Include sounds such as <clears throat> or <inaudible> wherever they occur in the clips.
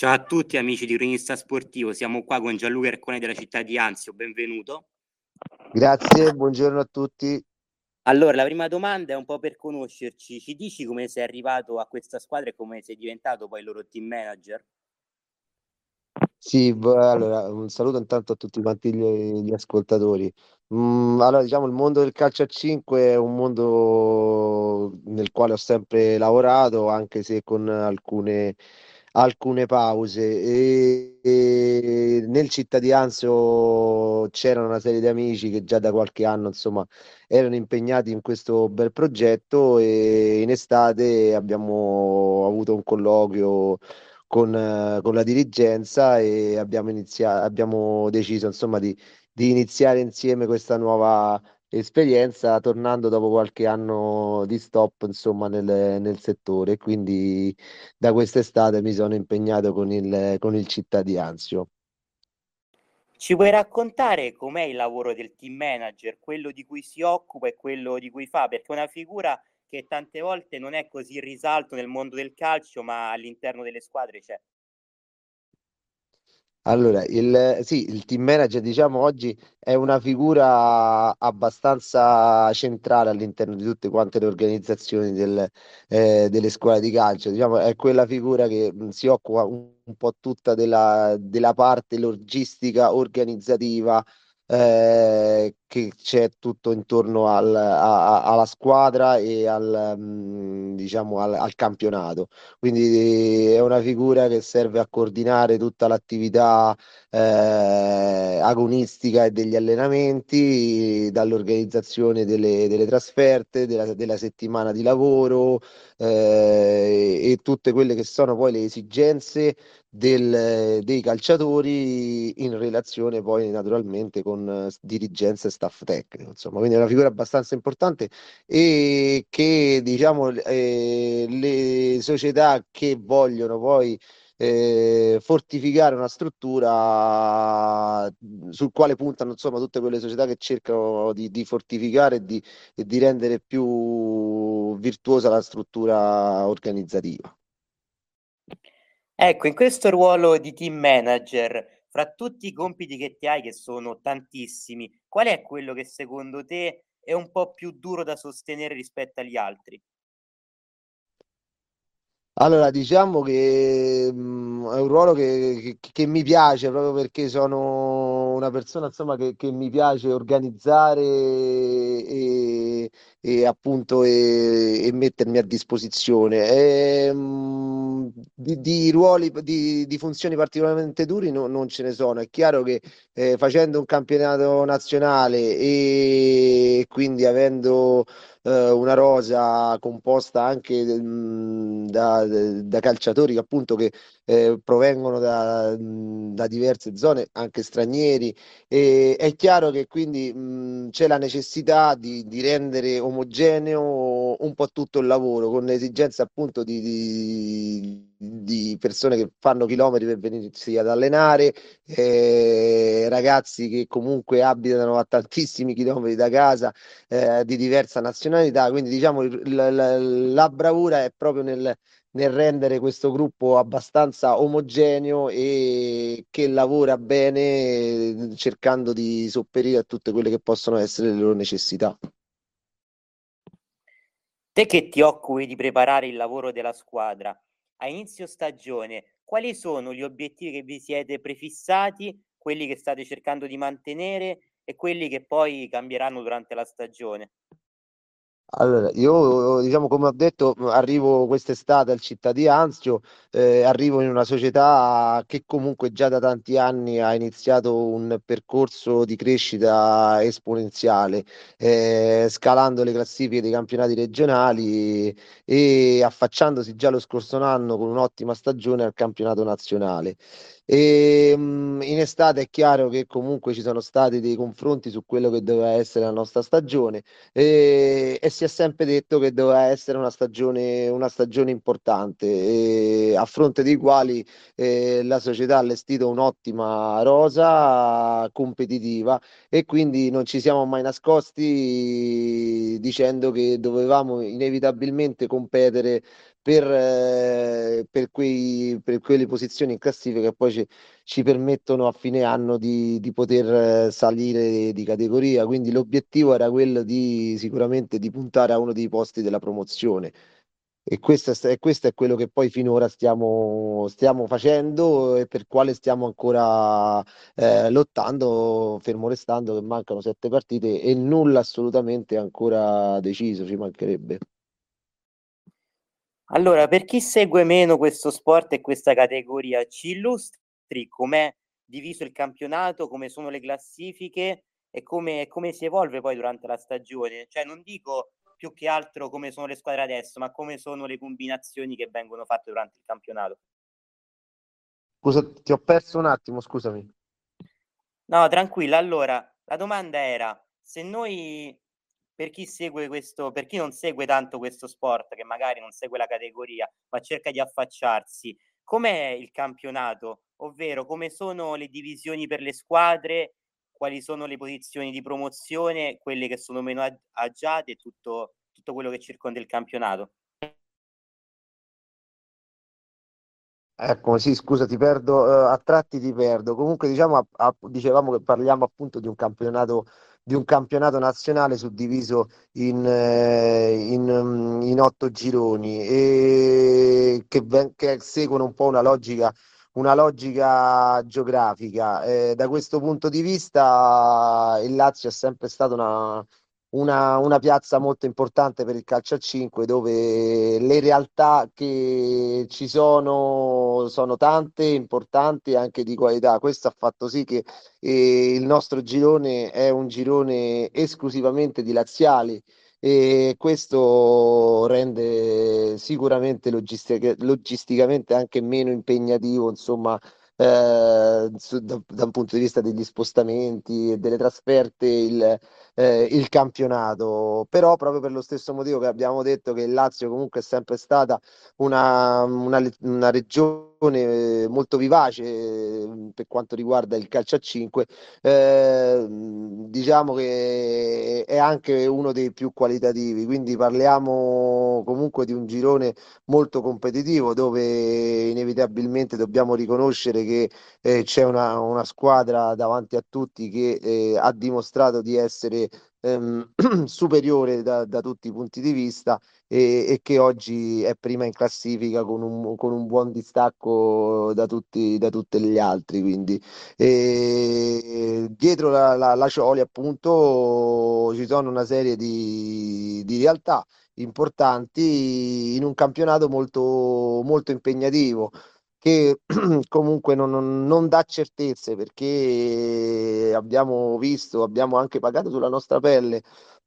Ciao a tutti amici di Cronista Sportivo, siamo qua con Gianluca Ercone della città di Anzio, benvenuto. Grazie, buongiorno a tutti. Allora, la prima domanda è un po' per conoscerci, ci dici come sei arrivato a questa squadra e come sei diventato poi il loro team manager? Sì, allora un saluto intanto a tutti quanti gli, gli ascoltatori. Mm, allora, diciamo, il mondo del calcio a 5 è un mondo nel quale ho sempre lavorato, anche se con alcune alcune pause. E, e nel Cittadinanzio c'erano una serie di amici che già da qualche anno insomma erano impegnati in questo bel progetto e in estate abbiamo avuto un colloquio con, con la dirigenza e abbiamo, iniziato, abbiamo deciso insomma di, di iniziare insieme questa nuova esperienza tornando dopo qualche anno di stop insomma nel, nel settore quindi da quest'estate mi sono impegnato con il, con il Città di Anzio. Ci puoi raccontare com'è il lavoro del team manager, quello di cui si occupa e quello di cui fa? Perché è una figura che tante volte non è così risalto nel mondo del calcio, ma all'interno delle squadre c'è. Allora, il, sì, il team manager, diciamo, oggi è una figura abbastanza centrale all'interno di tutte quante le organizzazioni del, eh, delle scuole di calcio. Diciamo, è quella figura che mh, si occupa un, un po' tutta della, della parte logistica organizzativa eh, che c'è tutto intorno al, a, alla squadra e al, mm, diciamo, al, al, campionato. Quindi è una figura che serve a coordinare tutta l'attività eh, agonistica e degli allenamenti, dall'organizzazione delle, delle trasferte, della, della, settimana di lavoro eh, e tutte quelle che sono poi le esigenze del, dei calciatori in relazione poi naturalmente con dirigenza e staff tecnico, insomma, quindi è una figura abbastanza importante e che diciamo eh, le società che vogliono poi eh, fortificare una struttura sul quale puntano insomma tutte quelle società che cercano di, di fortificare e di, e di rendere più virtuosa la struttura organizzativa. Ecco, in questo ruolo di team manager, fra tutti i compiti che ti hai, che sono tantissimi, qual è quello che secondo te è un po' più duro da sostenere rispetto agli altri? Allora, diciamo che mh, mm, è un ruolo che, che, che mi piace proprio perché sono una persona insomma, che, che mi piace organizzare e, e appunto e, e, mettermi a disposizione. E, mh, di, di, ruoli, di, di, funzioni particolarmente duri no, non ce ne sono. È chiaro che eh, facendo un campionato nazionale e quindi avendo eh, una rosa composta anche mh, da, da, calciatori appunto che eh, provengono da, da, diverse zone, anche stranieri, e è chiaro che quindi mh, c'è la necessità di, di, rendere omogeneo un po' tutto il lavoro, con l'esigenza appunto di, di di persone che fanno chilometri per venirsi ad allenare, eh, ragazzi che comunque abitano a tantissimi chilometri da casa eh, di diversa nazionalità, quindi diciamo la, la, la bravura è proprio nel, nel rendere questo gruppo abbastanza omogeneo e che lavora bene cercando di sopperire a tutte quelle che possono essere le loro necessità. Te che ti occupi di preparare il lavoro della squadra, a inizio stagione, quali sono gli obiettivi che vi siete prefissati, quelli che state cercando di mantenere e quelli che poi cambieranno durante la stagione? Allora, io diciamo come ho detto, arrivo quest'estate al Città di Anzio, eh, arrivo in una società che comunque già da tanti anni ha iniziato un percorso di crescita esponenziale, eh, scalando le classifiche dei campionati regionali e affacciandosi già lo scorso anno con un'ottima stagione al campionato nazionale. E, in estate è chiaro che comunque ci sono stati dei confronti su quello che doveva essere la nostra stagione e, e si è sempre detto che doveva essere una stagione, una stagione importante a fronte dei quali eh, la società ha allestito un'ottima rosa competitiva e quindi non ci siamo mai nascosti dicendo che dovevamo inevitabilmente competere per, eh, per, quei, per quelle posizioni in classifica che poi ci, ci permettono a fine anno di, di, poter salire di categoria. Quindi l'obiettivo era quello di sicuramente di puntare a uno dei posti della promozione. E questo è, questo è quello che poi finora stiamo, stiamo facendo e per quale stiamo ancora eh, lottando, fermo restando che mancano sette partite e nulla assolutamente ancora deciso, ci mancherebbe. Allora, per chi segue meno questo sport e questa categoria, ci illustri com'è diviso il campionato, come sono le classifiche e come, come si evolve poi durante la stagione? Cioè, non dico più che altro come sono le squadre adesso, ma come sono le combinazioni che vengono fatte durante il campionato. Scusa, ti ho perso un attimo, scusami. No, tranquilla. Allora, la domanda era se noi per chi segue questo, per chi non segue tanto questo sport, che magari non segue la categoria, ma cerca di affacciarsi, com'è il campionato? Ovvero come sono le divisioni per le squadre, quali sono le posizioni di promozione, quelle che sono meno agiate e tutto, tutto quello che circonda il campionato. Ecco, sì, scusa, ti perdo, uh, a tratti ti perdo. Comunque, diciamo, a, a, dicevamo che parliamo appunto di un campionato di un campionato nazionale suddiviso in, eh, in, mm, in otto gironi e che, che, seguono un po' una logica, una logica geografica. Eh, da questo punto di vista il Lazio è sempre stata una, una, una, piazza molto importante per il calcio a 5 dove le realtà che ci sono sono tante, importanti anche di qualità. Questo ha fatto sì che eh, il nostro girone è un girone esclusivamente di laziali e questo rende sicuramente logistic- logisticamente anche meno impegnativo, insomma, eh, su, da, da, un punto di vista degli spostamenti e delle trasferte il, eh, il campionato. Però proprio per lo stesso motivo che abbiamo detto che il Lazio comunque è sempre stata una, una, una regione molto vivace eh, per quanto riguarda il calcio a 5, eh, diciamo che è anche uno dei più qualitativi, quindi parliamo comunque di un girone molto competitivo dove inevitabilmente dobbiamo riconoscere che eh, c'è una, una, squadra davanti a tutti che eh, ha dimostrato di essere ehm, <clears throat> superiore da, da, tutti i punti di vista e, e, che oggi è prima in classifica con un, con un buon distacco da tutti, da tutti gli altri. Quindi, e, dietro la, la, la Cioli, appunto, ci sono una serie di, di realtà importanti in un campionato molto, molto impegnativo che <clears throat> comunque non, non, dà certezze perché abbiamo visto, abbiamo anche pagato sulla nostra pelle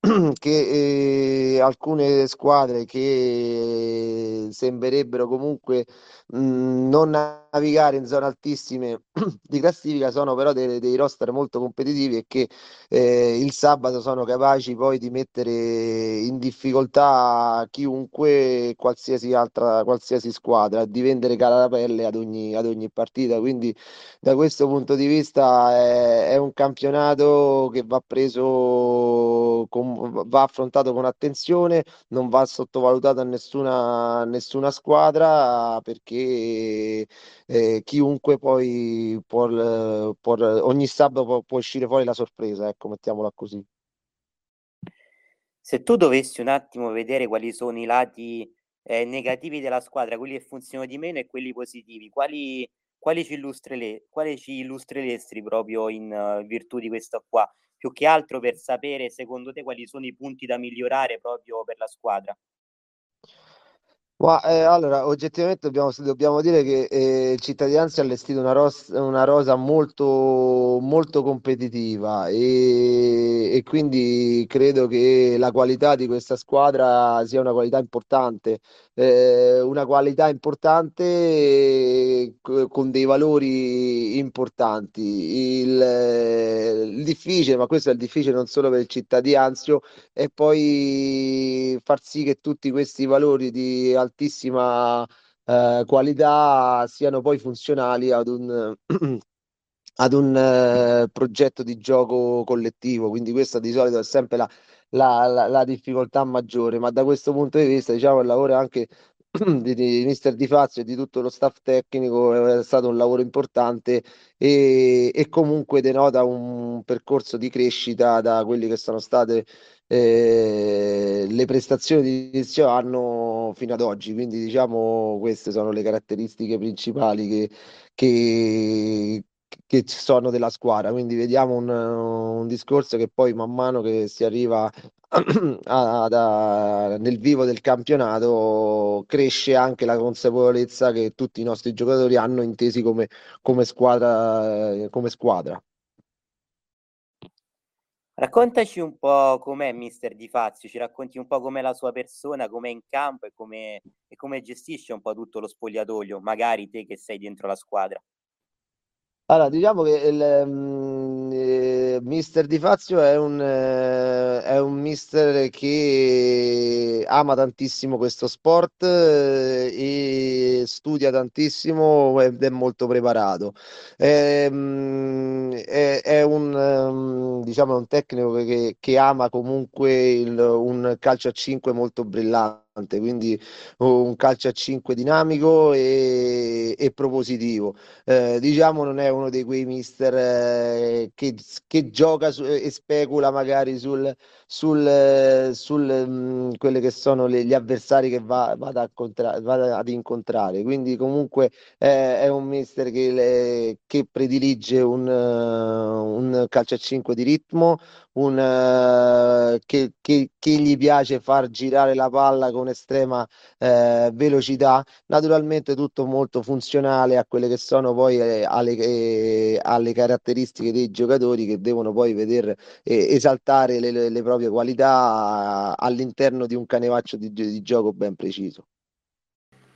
<clears throat> che eh, alcune squadre che sembrerebbero comunque mh, non navigare in zone altissime <clears throat> di classifica sono però dei, dei roster molto competitivi e che eh, il sabato sono capaci poi di mettere in difficoltà chiunque, qualsiasi altra qualsiasi squadra, di vendere cara la pelle ad ogni, ad ogni partita. Quindi da questo punto di vista è, è un campionato che va preso con va affrontato con attenzione, non va sottovalutato a nessuna, nessuna squadra perché eh, chiunque poi può, può, ogni sabato può, può uscire fuori la sorpresa, ecco, mettiamola così. Se tu dovessi un attimo vedere quali sono i lati eh, negativi della squadra, quelli che funzionano di meno e quelli positivi, quali, quali, ci, illustrele, quali ci illustreresti proprio in uh, virtù di questo qua? più che altro per sapere secondo te quali sono i punti da migliorare proprio per la squadra. Ma eh, allora, oggettivamente dobbiamo, dobbiamo dire che eh, Cittadinanza ha allestito una, ros- una rosa molto, molto competitiva e, e, quindi credo che la qualità di questa squadra sia una qualità importante, eh, una qualità importante con dei valori importanti. Il, il, difficile, ma questo è il difficile non solo per il Cittadinanzio, è poi far sì che tutti questi valori di altissima eh, qualità siano poi funzionali ad un, <clears throat> ad un eh, progetto di gioco collettivo. Quindi questa di solito è sempre la, la, la, la, difficoltà maggiore, ma da questo punto di vista diciamo il lavoro anche <clears throat> di, di mister Di Fazio e di tutto lo staff tecnico è stato un lavoro importante e, e comunque denota un percorso di crescita da quelli che sono state eh, le prestazioni di inizio anno fino ad oggi. Quindi, diciamo, queste sono le caratteristiche principali che, che, che sono della squadra. Quindi vediamo un, un discorso che poi man mano che si arriva <clears throat> a, a, nel vivo del campionato cresce anche la consapevolezza che tutti i nostri giocatori hanno intesi come, come squadra. Come squadra. Raccontaci un po' com'è Mister Di Fazio, ci racconti un po' com'è la sua persona, com'è in campo e come, e come gestisce un po' tutto lo spogliatoio, magari te che sei dentro la squadra. Allora, diciamo che il eh, mister Di Fazio è un, eh, è un mister che ama tantissimo questo sport eh, e studia tantissimo ed è molto preparato. È, um, è, è un, um, diciamo, un tecnico che, che ama comunque il, un calcio a 5 molto brillante quindi un calcio a 5 dinamico e, e propositivo. Eh, diciamo non è uno di quei mister eh, che, che, gioca su, e specula magari sul, sul, sul mh, mm, quelli che sono le, gli avversari che va, vada, a vada ad incontrare. Quindi comunque eh, è un mister che, le, che predilige un, uh, un calcio a 5 di ritmo, un, uh, che, che, che, gli piace far girare la palla con estrema uh, velocità, naturalmente tutto molto funzionale a quelle che sono poi eh, alle, eh, alle, caratteristiche dei giocatori che devono poi veder eh, esaltare le, le, proprie qualità all'interno di un canevaccio di, di gioco ben preciso.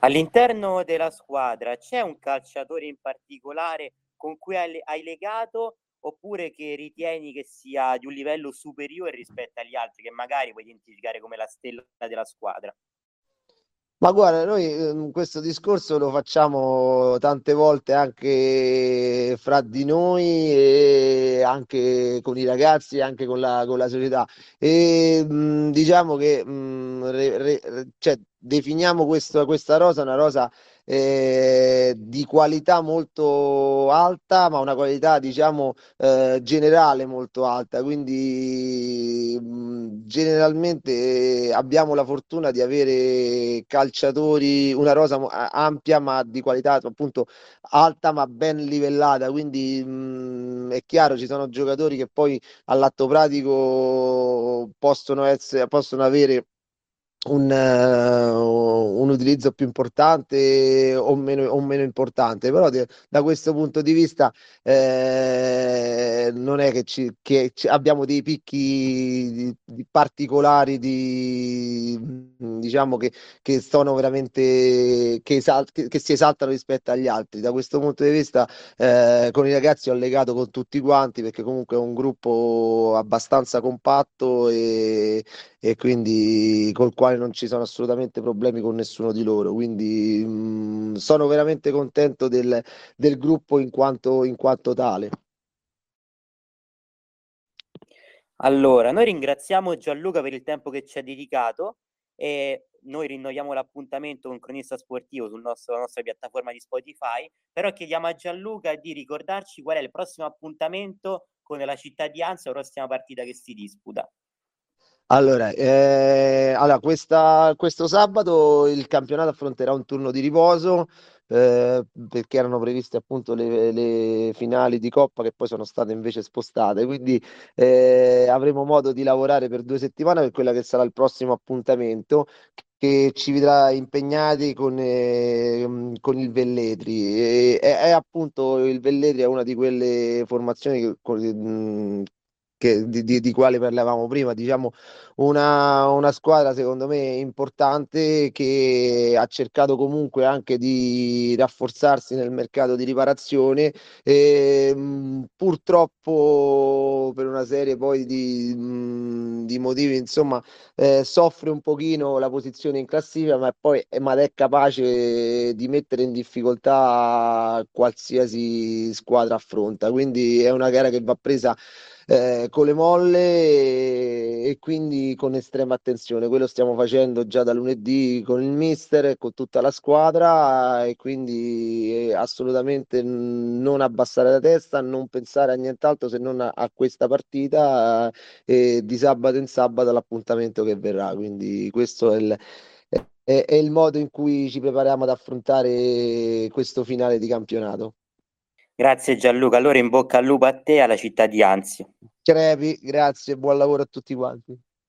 All'interno della squadra c'è un calciatore in particolare con cui hai legato oppure che ritieni che sia di un livello superiore rispetto agli altri che magari puoi identificare come la stella della squadra? Ma guarda, noi ehm, questo discorso lo facciamo tante volte anche fra di noi e anche con i ragazzi anche con la, con la società. E mh, diciamo che mh, re, re, cioè, definiamo questo, questa rosa una rosa eh, di qualità molto alta, ma una qualità diciamo eh, generale molto alta. Quindi mh, generalmente abbiamo la fortuna di avere calciatori, una rosa ampia ma di qualità appunto alta ma ben livellata. Quindi mh, è chiaro, ci sono giocatori che poi all'atto pratico possono, essere, possono avere un, uh, un, utilizzo più importante o meno, o meno importante, però de, da questo punto di vista eh, non è che, ci, che ci abbiamo dei picchi di, di particolari di, diciamo che, che sono veramente che, esal- che, che, si esaltano rispetto agli altri. Da questo punto di vista eh, con i ragazzi ho legato con tutti quanti perché comunque è un gruppo abbastanza compatto e, e quindi col quale non ci sono assolutamente problemi con nessuno di loro. Quindi mh, mm, sono veramente contento del, del gruppo in quanto, in quanto tale. Allora, noi ringraziamo Gianluca per il tempo che ci ha dedicato e noi rinnoviamo l'appuntamento con Cronista Sportivo sulla nostra piattaforma di Spotify, però chiediamo a Gianluca di ricordarci qual è il prossimo appuntamento con la cittadinanza, la prossima partita che si disputa. Allora, eh, allora questa, questo sabato il campionato affronterà un turno di riposo eh, perché erano previste appunto le, le, finali di Coppa che poi sono state invece spostate, quindi eh, avremo modo di lavorare per due settimane per quella che sarà il prossimo appuntamento che ci vedrà impegnati con, eh, con il Velletri. E, è, è, appunto il Velletri è una di quelle formazioni che, che, di, di, di, quale parlavamo prima, diciamo una, una, squadra secondo me importante che ha cercato comunque anche di rafforzarsi nel mercato di riparazione. E mh, purtroppo per una serie poi di, mh, di motivi insomma eh, soffre un pochino la posizione in classifica ma poi ma è capace di mettere in difficoltà qualsiasi squadra affronta. Quindi è una gara che va presa eh, con le molle e, e, quindi con estrema attenzione. Quello stiamo facendo già da lunedì con il mister e con tutta la squadra e quindi eh, assolutamente non abbassare la testa, non pensare a nient'altro se non a, a questa partita eh, e di sabato in sabato l'appuntamento che verrà. Quindi questo è il è, è il modo in cui ci prepariamo ad affrontare questo finale di campionato. Grazie Gianluca, allora in bocca al lupo a te alla città di Anzio. Crepi, grazie, buon lavoro a tutti quanti.